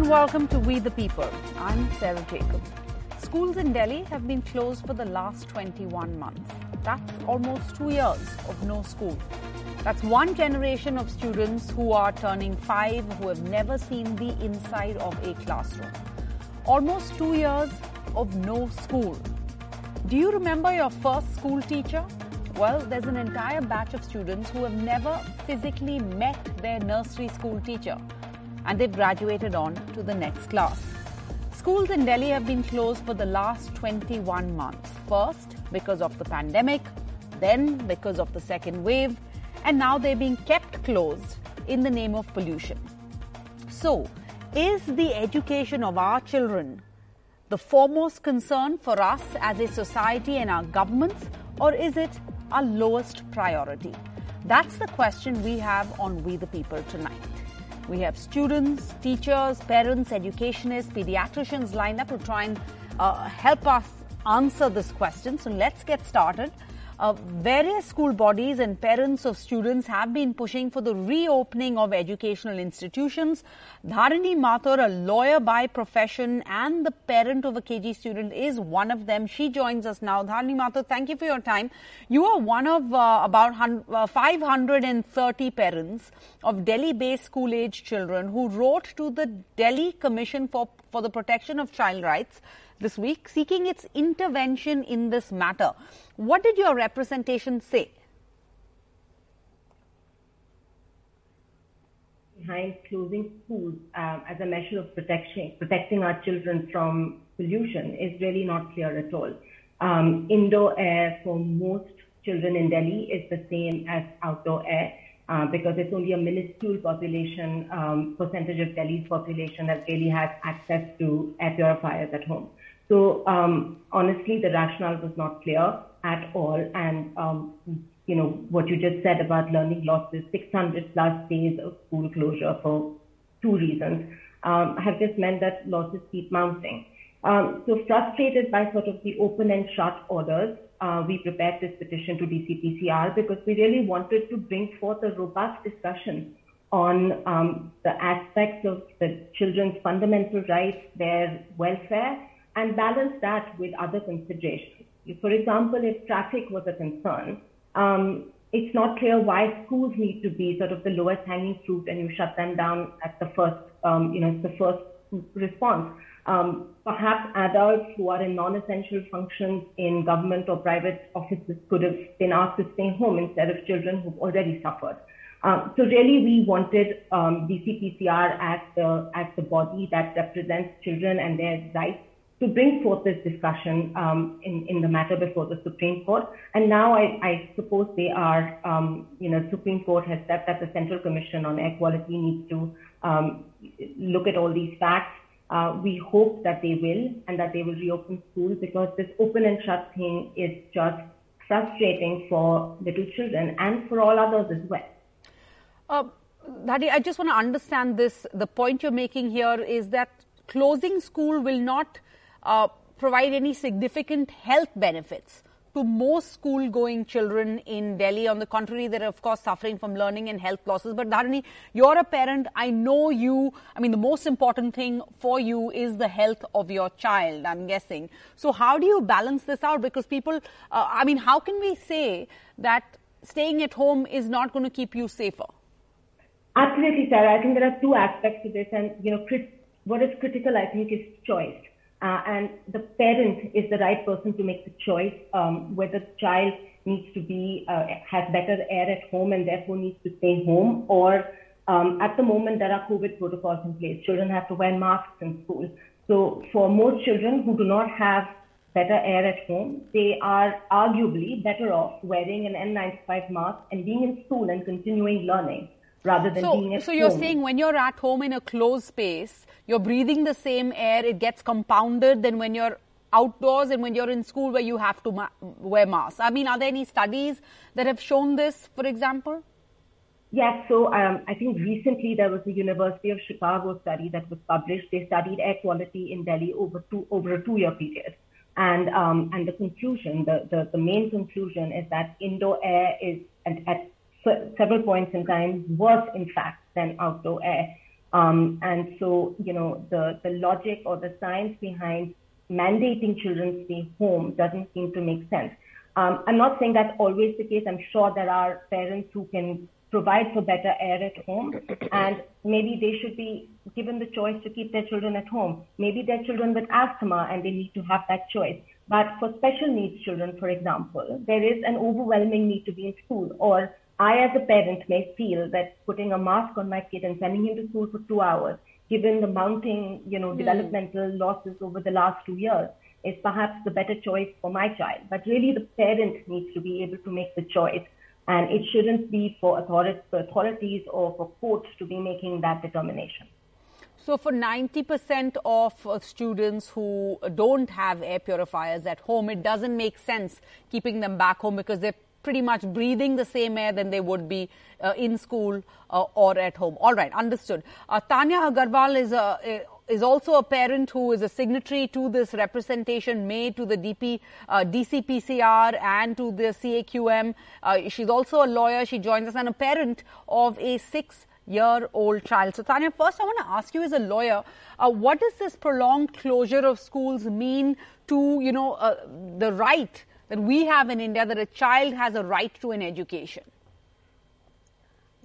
and welcome to We the People. I'm Sarah Jacob. Schools in Delhi have been closed for the last 21 months. That's almost two years of no school. That's one generation of students who are turning five who have never seen the inside of a classroom. Almost two years of no school. Do you remember your first school teacher? Well, there's an entire batch of students who have never physically met their nursery school teacher and they've graduated on to the next class. Schools in Delhi have been closed for the last 21 months. First, because of the pandemic, then because of the second wave, and now they're being kept closed in the name of pollution. So, is the education of our children the foremost concern for us as a society and our governments, or is it our lowest priority? That's the question we have on We the People tonight. We have students, teachers, parents, educationists, pediatricians lined up to try and uh, help us answer this question. So let's get started. Uh, various school bodies and parents of students have been pushing for the reopening of educational institutions. Dharini Mathur, a lawyer by profession and the parent of a KG student, is one of them. She joins us now. Dharini Mathur, thank you for your time. You are one of uh, about uh, 530 parents of Delhi-based school-age children who wrote to the Delhi Commission for, for the Protection of Child Rights this week seeking its intervention in this matter. What did your representation say? Behind closing schools um, as a measure of protection, protecting our children from pollution is really not clear at all. Um, indoor air for most children in Delhi is the same as outdoor air. Uh, because it's only a minuscule population, um, percentage of Delhi's population that really has access to air purifiers at home. So um, honestly, the rationale was not clear at all. And, um, you know, what you just said about learning losses, 600 plus days of school closure for two reasons, um, have just meant that losses keep mounting. Um, so frustrated by sort of the open and shut orders, uh, we prepared this petition to DCPCR because we really wanted to bring forth a robust discussion on um, the aspects of the children's fundamental rights, their welfare, and balance that with other considerations. For example, if traffic was a concern, um, it's not clear why schools need to be sort of the lowest hanging fruit and you shut them down at the first, um, you know, the first response. Um, perhaps adults who are in non-essential functions in government or private offices could have been asked to stay home instead of children who've already suffered. Um, so really, we wanted um, DCPCR as the as the body that represents children and their rights to bring forth this discussion um, in, in the matter before the Supreme Court. And now I, I suppose they are, um, you know, Supreme Court has said that the Central Commission on Air Quality needs to um, look at all these facts. Uh, we hope that they will and that they will reopen schools because this open and shut thing is just frustrating for little children and for all others as well. Uh, Dhadi, I just want to understand this. The point you're making here is that closing school will not uh, provide any significant health benefits to most school going children in Delhi. On the contrary, they're of course suffering from learning and health losses. But Dharini, you're a parent. I know you, I mean, the most important thing for you is the health of your child, I'm guessing. So how do you balance this out? Because people, uh, I mean, how can we say that staying at home is not going to keep you safer? Absolutely, Sarah. I think there are two aspects to this. And, you know, what is critical, I think, is choice. Uh, and the parent is the right person to make the choice um, whether the child needs to be uh, has better air at home and therefore needs to stay home or um, at the moment there are covid protocols in place. Children have to wear masks in school. So for most children who do not have better air at home they are arguably better off wearing an n95 mask and being in school and continuing learning rather than so, being at so you're home. saying when you're at home in a closed space you're breathing the same air, it gets compounded than when you're outdoors and when you're in school where you have to ma- wear masks. I mean, are there any studies that have shown this, for example? Yes, so um, I think recently there was a University of Chicago study that was published. They studied air quality in Delhi over two over a two-year period, and um, and the conclusion, the, the the main conclusion is that indoor air is at, at several points in time worse, in fact, than outdoor air. Um, and so, you know, the, the logic or the science behind mandating children stay home doesn't seem to make sense. Um, I'm not saying that's always the case. I'm sure there are parents who can provide for better air at home, and maybe they should be given the choice to keep their children at home. Maybe they're children with asthma and they need to have that choice. But for special needs children, for example, there is an overwhelming need to be in school. Or I, as a parent, may feel that putting a mask on my kid and sending him to school for two hours, given the mounting, you know, mm. developmental losses over the last two years, is perhaps the better choice for my child. But really, the parent needs to be able to make the choice and it shouldn't be for authorities or for courts to be making that determination. So, for 90% of students who don't have air purifiers at home, it doesn't make sense keeping them back home because they're pretty much breathing the same air than they would be uh, in school uh, or at home. All right, understood. Uh, Tanya Agarwal is a, is also a parent who is a signatory to this representation made to the DP, uh, DCPCR and to the CAQM. Uh, she's also a lawyer. She joins us and a parent of a six year old child. So, Tanya, first I want to ask you as a lawyer, uh, what does this prolonged closure of schools mean to, you know, uh, the right that we have in India that a child has a right to an education?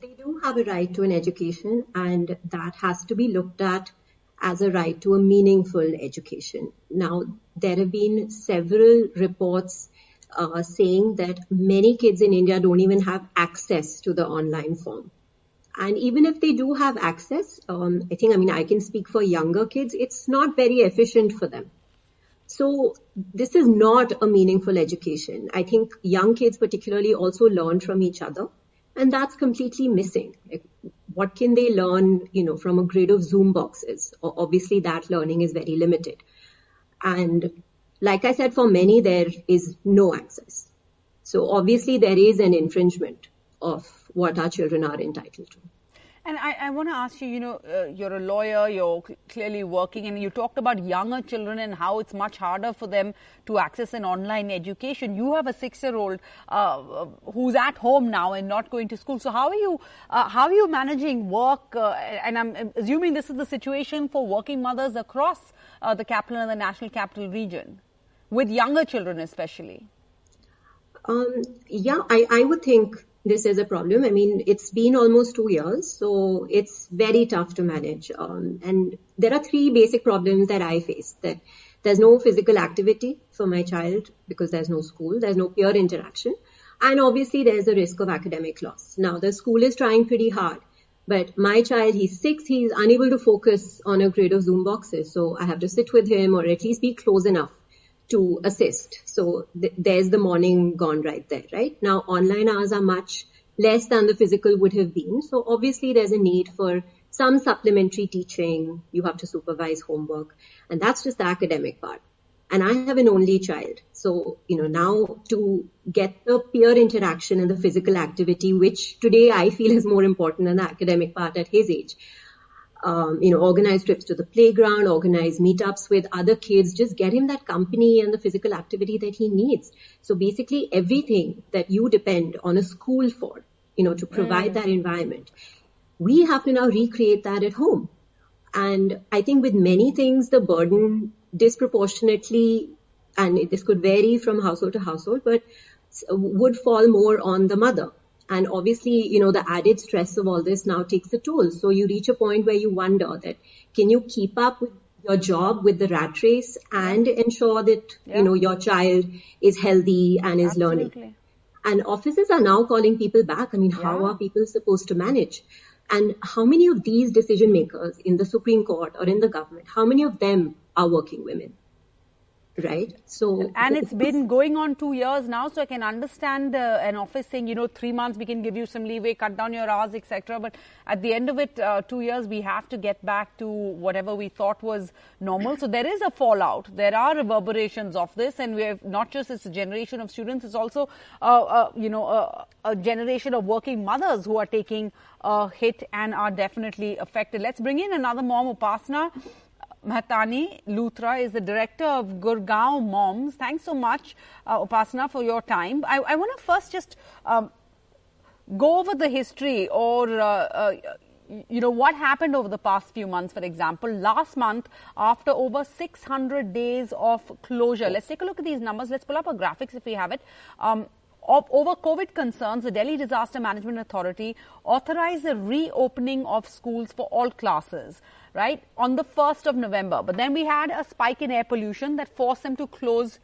They do have a right to an education, and that has to be looked at as a right to a meaningful education. Now, there have been several reports uh, saying that many kids in India don't even have access to the online form. And even if they do have access, um, I think, I mean, I can speak for younger kids, it's not very efficient for them. So this is not a meaningful education. I think young kids particularly also learn from each other and that's completely missing. Like, what can they learn, you know, from a grid of Zoom boxes? Obviously, that learning is very limited. And like I said, for many, there is no access. So obviously, there is an infringement of what our children are entitled to. And I, I want to ask you, you know, uh, you're a lawyer, you're clearly working, and you talked about younger children and how it's much harder for them to access an online education. You have a six-year-old uh, who's at home now and not going to school. So how are you, uh, how are you managing work? Uh, and I'm assuming this is the situation for working mothers across uh, the capital and the national capital region, with younger children especially. Um, yeah, I, I would think this is a problem. I mean, it's been almost two years, so it's very tough to manage. Um, and there are three basic problems that I face. That there's no physical activity for my child because there's no school, there's no peer interaction, and obviously there's a risk of academic loss. Now, the school is trying pretty hard, but my child, he's six, he's unable to focus on a grid of Zoom boxes, so I have to sit with him or at least be close enough to assist. So th- there's the morning gone right there, right? Now online hours are much less than the physical would have been. So obviously there's a need for some supplementary teaching. You have to supervise homework and that's just the academic part. And I have an only child. So, you know, now to get the peer interaction and the physical activity, which today I feel is more important than the academic part at his age um, you know, organize trips to the playground, organize meetups with other kids, just get him that company and the physical activity that he needs. So basically everything that you depend on a school for, you know, to provide mm. that environment, we have to now recreate that at home. And I think with many things, the burden disproportionately, and this could vary from household to household, but would fall more on the mother and obviously, you know, the added stress of all this now takes a toll. So you reach a point where you wonder that can you keep up with your job with the rat race and ensure that, yeah. you know, your child is healthy and is Absolutely. learning. And offices are now calling people back. I mean, yeah. how are people supposed to manage? And how many of these decision makers in the Supreme Court or in the government, how many of them are working women? Right? So and it's been going on two years now so i can understand uh, an office saying you know three months we can give you some leeway cut down your hours etc but at the end of it uh, two years we have to get back to whatever we thought was normal. So there is a fallout. There are reverberations of this and we have not just it's a generation of students it's also uh, uh you know a generation of working mothers who are taking a hit and are definitely affected. Let's bring in another mom upasana Mahtani Luthra is the director of Gurgaon Moms. Thanks so much, uh, Upasana, for your time. I, I want to first just um, go over the history or, uh, uh, you know, what happened over the past few months, for example, last month, after over 600 days of closure, let's take a look at these numbers. Let's pull up our graphics if we have it. Um, over COVID concerns, the Delhi Disaster Management Authority authorized the reopening of schools for all classes, right, on the 1st of November. But then we had a spike in air pollution that forced them to close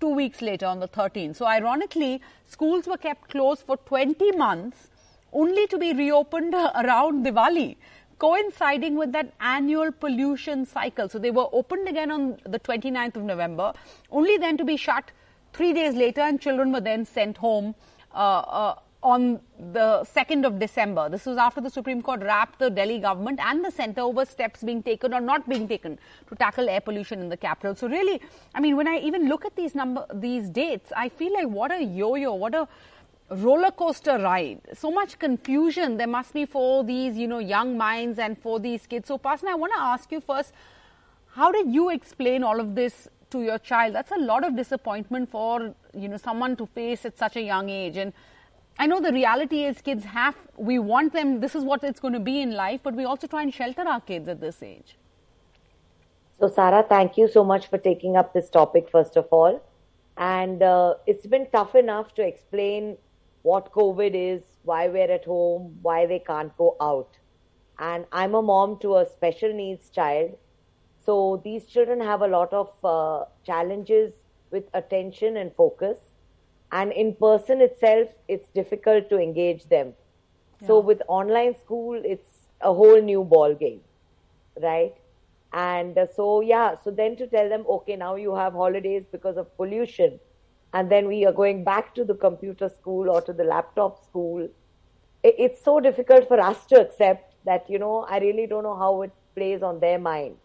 two weeks later on the 13th. So, ironically, schools were kept closed for 20 months only to be reopened around Diwali coinciding with that annual pollution cycle. So they were opened again on the 29th of November, only then to be shut three days later, and children were then sent home uh, uh, on the 2nd of December. This was after the Supreme Court rapped the Delhi government and the centre over steps being taken or not being taken to tackle air pollution in the capital. So really, I mean, when I even look at these number, these dates, I feel like what a yo-yo, what a roller coaster ride. So much confusion there must be for these, you know, young minds and for these kids. So, Upasana, I want to ask you first, how did you explain all of this to your child? That's a lot of disappointment for, you know, someone to face at such a young age. And I know the reality is kids have, we want them, this is what it's going to be in life, but we also try and shelter our kids at this age. So, Sarah, thank you so much for taking up this topic, first of all. And uh, it's been tough enough to explain what COVID is, why we're at home, why they can't go out. And I'm a mom to a special needs child. So these children have a lot of uh, challenges with attention and focus. And in person itself, it's difficult to engage them. Yeah. So with online school, it's a whole new ball game, right? And uh, so, yeah, so then to tell them, okay, now you have holidays because of pollution and then we are going back to the computer school or to the laptop school. It's so difficult for us to accept that, you know, I really don't know how it plays on their mind.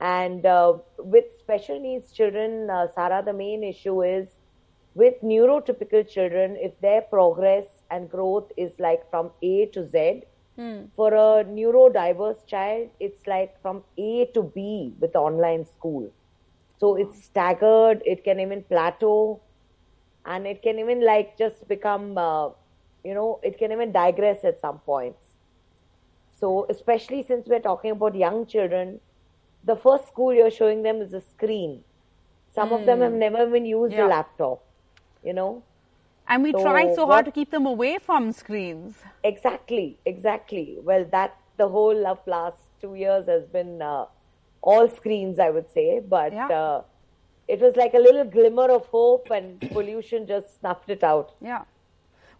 And uh, with special needs children, uh, Sarah, the main issue is with neurotypical children, if their progress and growth is like from A to Z, hmm. for a neurodiverse child, it's like from A to B with online school. So it's staggered, it can even plateau, and it can even like just become, uh, you know, it can even digress at some points. So, especially since we're talking about young children, the first school you're showing them is a screen. Some mm. of them have hmm. never even used yeah. a laptop, you know. And we so try so hard to keep them away from screens. Exactly, exactly. Well, that the whole of last two years has been uh, all screens, I would say. But yeah. uh, it was like a little glimmer of hope, and pollution just snuffed it out. Yeah.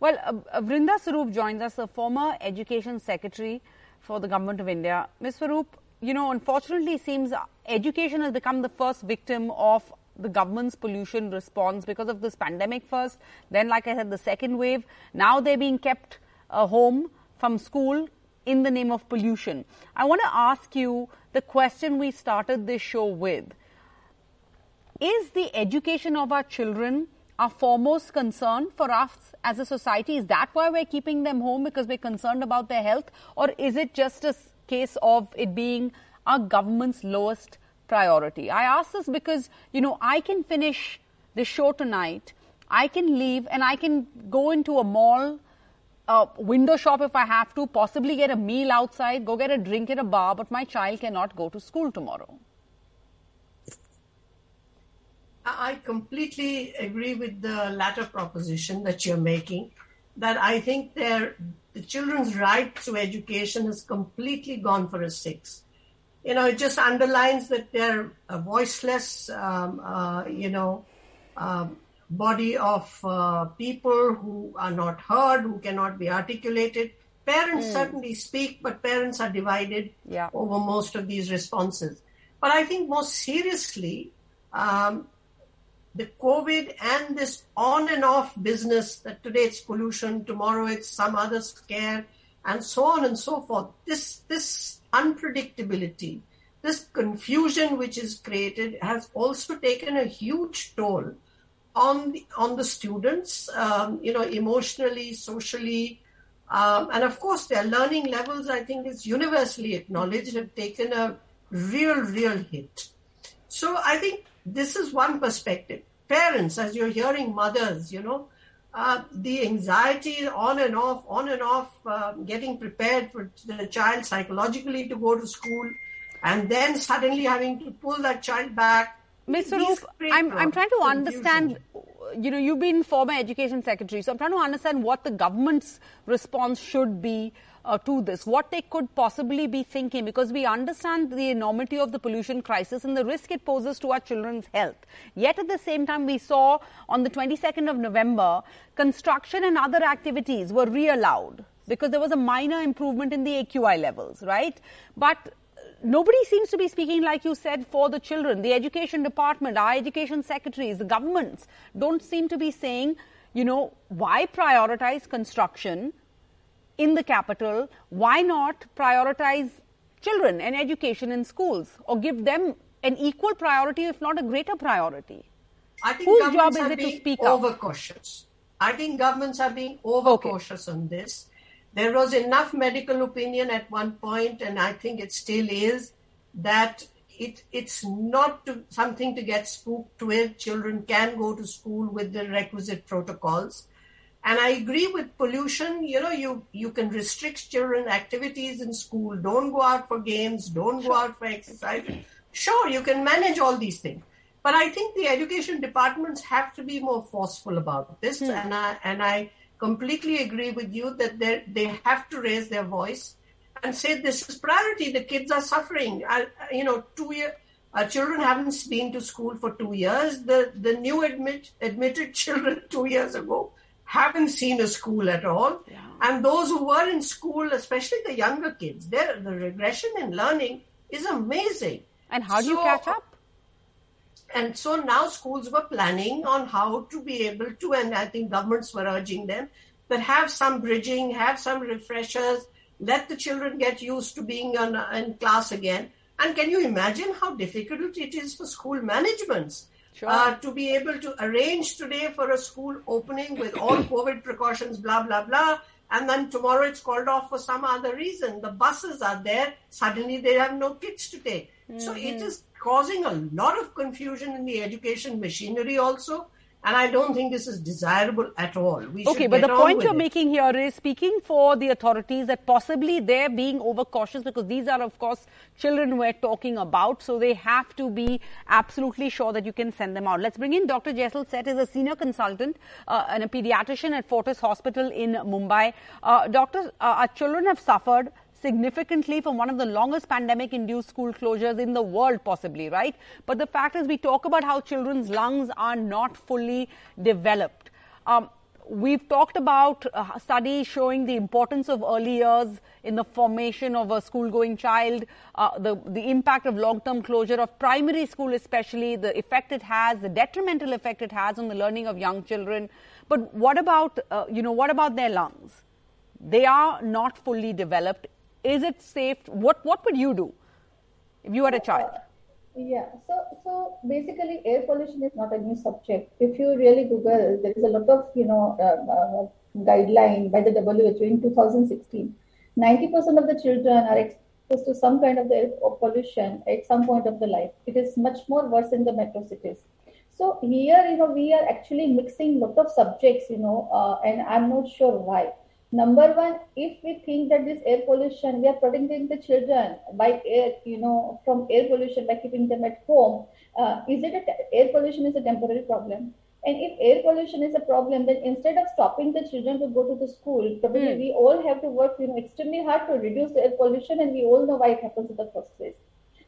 Well, uh, uh, Vrinda Swarup joins us, a former education secretary for the government of India. Ms. Swarup, you know, unfortunately, it seems education has become the first victim of the government's pollution response because of this pandemic first. Then, like I said, the second wave. Now they're being kept uh, home from school in the name of pollution. I want to ask you the question we started this show with. Is the education of our children our foremost concern for us as a society? Is that why we're keeping them home because we're concerned about their health? Or is it just a case of it being our government's lowest priority? I ask this because, you know, I can finish the show tonight, I can leave and I can go into a mall a window shop if I have to, possibly get a meal outside, go get a drink at a bar, but my child cannot go to school tomorrow. I completely agree with the latter proposition that you're making. That I think their the children's right to education has completely gone for a six. You know, it just underlines that they're a voiceless. Um, uh, you know, um, body of uh, people who are not heard, who cannot be articulated. Parents mm. certainly speak, but parents are divided yeah. over most of these responses. But I think most seriously, um, the COVID and this on and off business that today it's pollution, tomorrow it's some other scare, and so on and so forth. This this unpredictability, this confusion which is created has also taken a huge toll on the, on the students, um, you know, emotionally, socially, um, and of course their learning levels. I think is universally acknowledged have taken a real, real hit. So I think this is one perspective. Parents, as you're hearing, mothers, you know, uh, the anxiety on and off, on and off, uh, getting prepared for the child psychologically to go to school, and then suddenly having to pull that child back. Ms. Swarup, I'm, I'm trying to understand. You know, you've been former education secretary, so I'm trying to understand what the government's response should be uh, to this, what they could possibly be thinking, because we understand the enormity of the pollution crisis and the risk it poses to our children's health. Yet at the same time, we saw on the 22nd of November, construction and other activities were re-allowed because there was a minor improvement in the AQI levels, right? But nobody seems to be speaking, like you said, for the children. The education department, our education secretaries, the governments don't seem to be saying, you know, why prioritize construction in the capital, why not prioritize children and education in schools or give them an equal priority, if not a greater priority? I think Whose governments job is are it to being speak up? overcautious. I think governments are being overcautious on this. There was enough medical opinion at one point, and I think it still is, that it, it's not to, something to get spooked with. Children can go to school with the requisite protocols. And I agree with pollution. You know, you, you can restrict children activities in school. Don't go out for games. Don't go out for exercise. Sure, you can manage all these things. But I think the education departments have to be more forceful about this. And I, and I completely agree with you that they, they have to raise their voice and say this is priority. The kids are suffering. I, you know, two year, uh, children haven't been to school for two years. The the new admit, admitted children two years ago haven't seen a school at all. And those who were in school, especially the younger kids, their the regression in learning is amazing. And how do you catch up? and so now schools were planning on how to be able to, and I think governments were urging them, that have some bridging, have some refreshers, let the children get used to being on, in class again. And can you imagine how difficult it is for school managements Sure. uh, to be able to arrange today for a school opening with all COVID precautions, blah, blah, blah, and then tomorrow it's called off for some other reason. The buses are there, suddenly they have no kids to take. So it is causing a lot of confusion in the education machinery also. And I don't think this is desirable at all. We Okay, but the point you're it. making here is speaking for the authorities that possibly they're being overcautious because these are, of course, children we're talking about. So they have to be absolutely sure that you can send them out. Let's bring in Dr. Jesal Sheth is a senior consultant uh, and a pediatrician at Fortis Hospital in Mumbai. Uh, doctors, uh, our children have suffered significantly from one of the longest pandemic induced school closures in the world, possibly, right? But the fact is, we talk about how children's lungs are not fully developed. Um, we've talked about uh, studies showing the importance of early years in the formation of a school going child, uh, the, the impact of long term closure of primary school, especially, the effect it has, the detrimental effect it has on the learning of young children. But what about, uh, you know, what about their lungs? They are not fully developed. Is it safe? What, what would you do if you had a child? Yeah, so so basically, air pollution is not a new subject. If you really Google, there is a lot of you know uh, uh, guideline by the WHO in 2016. 90% of the children are exposed to some kind of the air pollution at some point of the life. It is much more worse in the metro cities. So here, you know, we are actually mixing lot of subjects, you know, uh, and I'm not sure why. Number one, if we think that this air pollution, we are protecting the children by air, you know, from air pollution by keeping them at home. Uh, is it a, air pollution is a temporary problem? And if air pollution is a problem, then instead of stopping the children to go to the school, probably we all have to work, you know, extremely hard to reduce the air pollution, and we all know why it happens in the first place.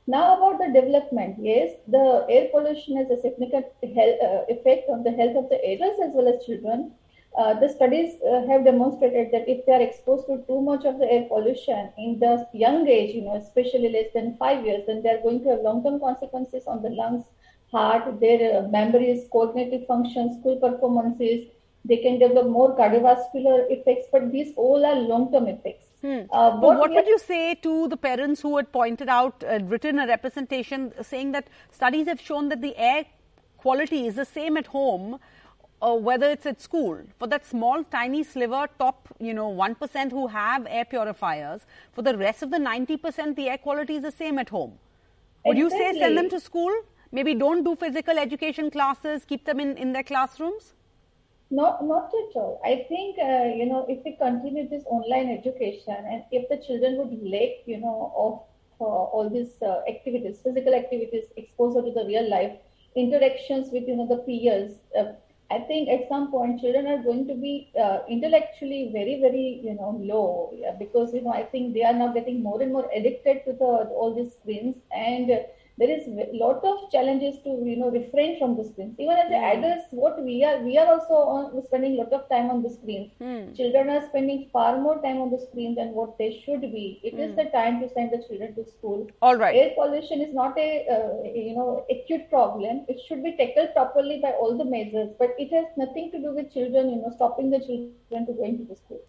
Now about the development, yes, the air pollution has a significant health, uh, effect on the health of the adults as well as children. Uh, the studies uh, have demonstrated that if they are exposed to too much of the air pollution in the young age, you know, especially less than five years, then they are going to have long-term consequences on the lungs, heart, their uh, memories, cognitive functions, school performances. They can develop more cardiovascular effects, but these all are long-term effects. Uh, But what would you say to the parents who had pointed out, uh, written a representation saying that studies have shown that the air quality is the same at home, uh, whether it's at school? For that small, tiny sliver, top, you know, 1% who have air purifiers, for the rest of the 90%, the air quality is the same at home. Would you say send them to school? Maybe don't do physical education classes, keep them in, in their classrooms? Not, not at all. I think, uh, you know, if we continue this online education and if the children would lack, you know, of uh, all these uh, activities, physical activities, exposure to the real life, interactions with, you know, the peers, uh, I think at some point children are going to be uh, intellectually very, very, you know, low yeah, because, you know, I think they are now getting more and more addicted to the all these screens and there is a lot of challenges to you know refrain from the screens even as mm. adults what we are we are also on, spending a lot of time on the screens mm. children are spending far more time on the screen than what they should be It mm. is hmm. the time to send the children to school all right air pollution is not a uh, you know acute problem it should be tackled properly by all the measures but it has nothing to do with children you know stopping the children to going to the school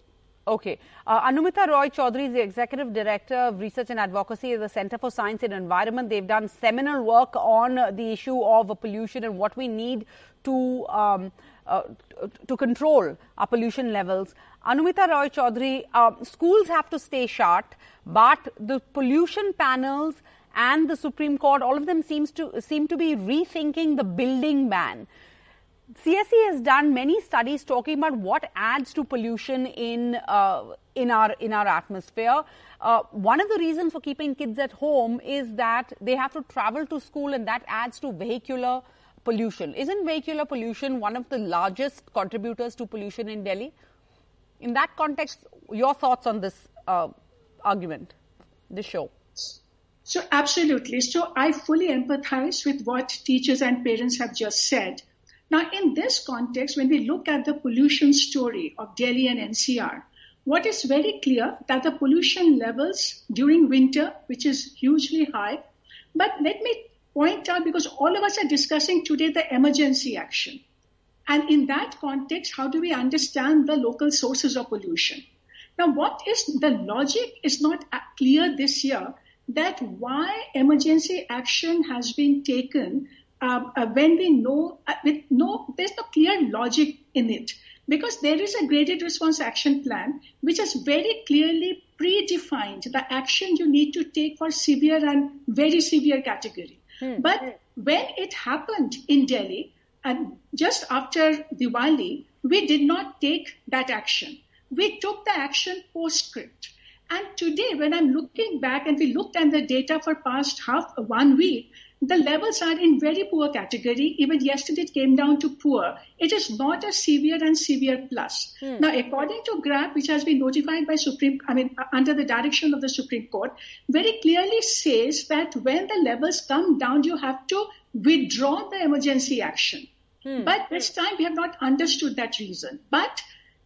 Okay. Uh, Anumita Roychowdhury is the Executive Director of Research and Advocacy at the Center for Science and Environment. They've done seminal work on the issue of pollution and what we need to um, uh, to control our pollution levels. Anumita Roychowdhury, uh, schools have to stay shut, but the pollution panels and the Supreme Court, all of them seems to seem to be rethinking the building ban. CSE has done many studies talking about what adds to pollution in uh, in our in our atmosphere. Uh, one of the reasons for keeping kids at home is that they have to travel to school, and that adds to vehicular pollution. Isn't vehicular pollution one of the largest contributors to pollution in Delhi? In that context, your thoughts on this uh, argument, this show? So, absolutely. So, I fully empathize with what teachers and parents have just said. Now, in this context, when we look at the pollution story of Delhi and NCR, what is very clear that the pollution levels during winter, which is hugely high, but let me point out because all of us are discussing today the emergency action. And in that context, how do we understand the local sources of pollution? Now, what is the logic is not clear this year that why emergency action has been taken um, uh, when we know uh, with no, there's no clear logic in it because there is a graded response action plan which has very clearly predefined the action you need to take for severe and very severe category. Hmm. But when it happened in Delhi and just after Diwali, we did not take that action. We took the action postscript. And today, when I'm looking back and we looked at the data for past half one week, the levels are in very poor category. Even yesterday it came down to poor. It is not a severe and severe plus. Hmm. Now, according to GRAP, which has been notified by Supreme, I mean, uh, under the direction of the Supreme Court, very clearly says that when the levels come down, you have to withdraw the emergency action. Hmm. But this time we have not understood that reason. But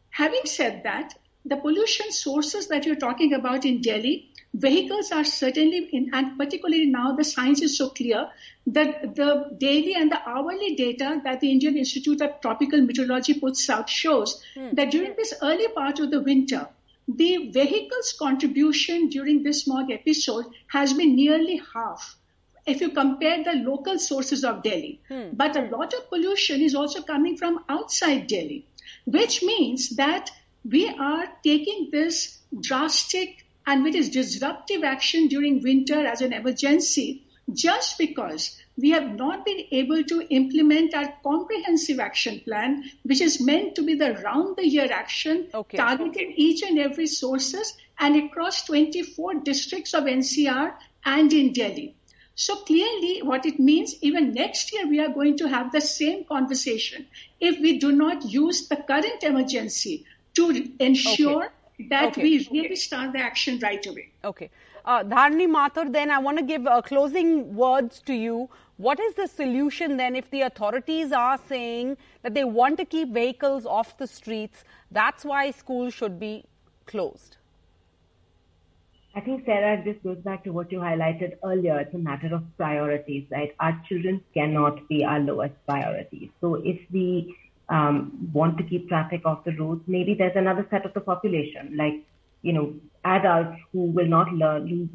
having said that, the pollution sources that you're talking about in Delhi, vehicles are certainly in, and particularly now the science is so clear that the daily and the hourly data that the Indian Institute of Tropical Meteorology puts out shows hmm. that during this early part of the winter, the vehicles contribution during this smog episode has been nearly half if you compare the local sources of Delhi. Hmm. But a lot of pollution is also coming from outside Delhi, which means that we are taking this drastic and which is disruptive action during winter as an emergency just because we have not been able to implement our comprehensive action plan, which is meant to be the round the year action, okay. targeting each and every sources and across 24 districts of NCR and in Delhi. So clearly what it means, even next year, we are going to have the same conversation if we do not use the current emergency to ensure okay that okay. we really start the action right away. Okay. Uh, Dharini Mathur, then I want to give uh, closing words to you. What is the solution then if the authorities are saying that they want to keep vehicles off the streets? That's why schools should be closed. I think, Sarah, this goes back to what you highlighted earlier. It's a matter of priorities, right? Our children cannot be our lowest priority. So if we um, want to keep traffic off the roads. Maybe there's another set of the population, like, you know, adults who will not learn, lose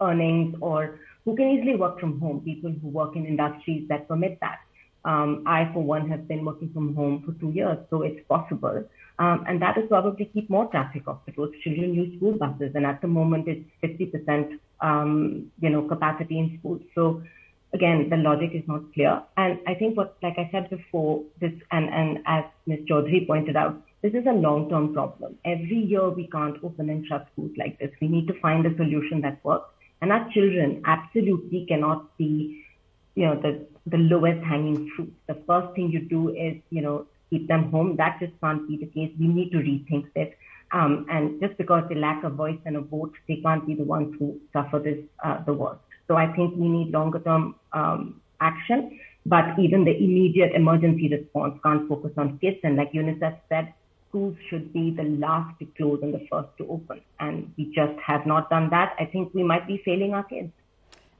earnings or who can easily work from home, people who work in industries that permit that. Um, I, for one, have been working from home for two years, so it's possible. Um, and that will probably keep more traffic off the roads. Children use school buses, and at the moment it's 50%, um, you know, capacity in schools. So again, the logic is not clear. And I think what, like I said before, this, and, and as Ms. Chaudhary pointed out, this is a long-term problem. Every year we can't open and shut schools like this. We need to find a solution that works. And our children absolutely cannot be, you know, the, the lowest hanging fruit. The first thing you do is, you know, keep them home. That just can't be the case. We need to rethink this. Um, and just because they lack a voice and a vote, they can't be the ones who suffer this uh, the worst. So I think we need longer term um, action. But even the immediate emergency response can't focus on kids. And like UNICEF said, schools should be the last to close and the first to open. And we just have not done that. I think we might be failing our kids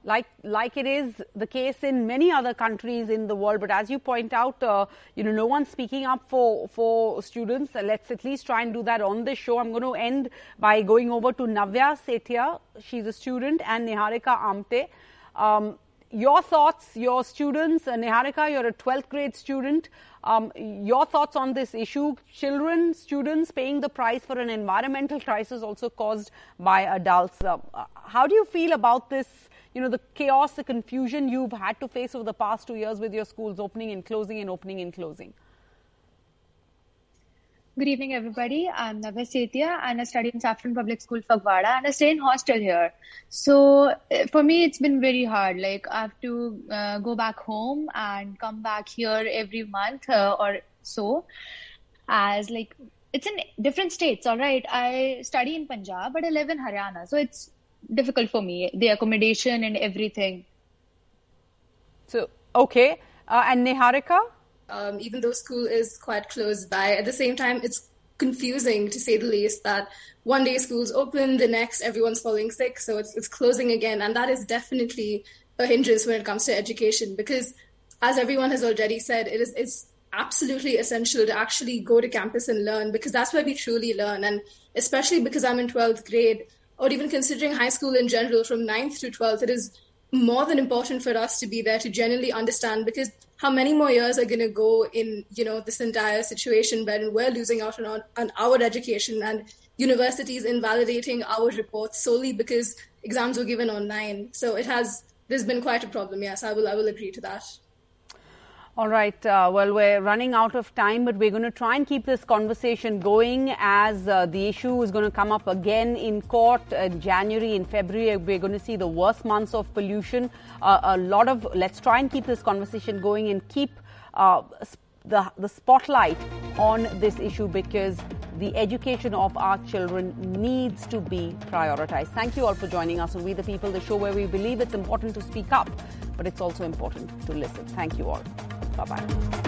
like like it is the case in many other countries in the world. But as you point out, uh, you know, no one's speaking up for for students. Let's at least try and do that on this show. I'm going to end by going over to Navya Sethia. She's a student, and Niharika Amte. Um, your thoughts, your students, uh, Niharika, you're a 12th grade student. Um, your thoughts on this issue? Children, students paying the price for an environmental crisis also caused by adults. Uh, how do you feel about this? You know, the chaos, the confusion you've had to face over the past two years with your schools opening and closing and opening and closing? Good evening, everybody. I'm Navya Sethia and I study in Saffron Public School, Phagwara, and I stay in hostel here. So eh, for me, it's been very hard. Like I have to uh, go back home and come back here every month uh, or so. As like it's in different states, all right. I study in Punjab, but I live in Haryana, so it's difficult for me, the accommodation and everything. So, okay. Uh, and Niharika? Um, even though school is quite close by, at the same time, it's confusing to say the least that one day school's open, the next everyone's falling sick, so it's, it's closing again. And that is definitely a hindrance when it comes to education because, as everyone has already said, it is it's absolutely essential to actually go to campus and learn because that's where we truly learn. And especially because I'm in 12th grade, or even considering high school in general from 9th to 12th, it is more than important for us to be there to generally understand because how many more years are going to go in you know this entire situation wherein we're losing out on, on our education and universities invalidating our reports solely because exams were given online. So it has there's been quite a problem. Yes i will i will agree to that all right. Uh, well, we're running out of time, but we're going to try and keep this conversation going as uh, the issue is going to come up again in court in January, in February. We're going to see the worst months of pollution. Uh, a lot of, let's try and keep this conversation going and keep uh, the, the spotlight on this issue because the education of our children needs to be prioritized. Thank you all for joining us on We the People, the show where we believe it's important to speak up, but it's also important to listen. Thank you all. 拜拜。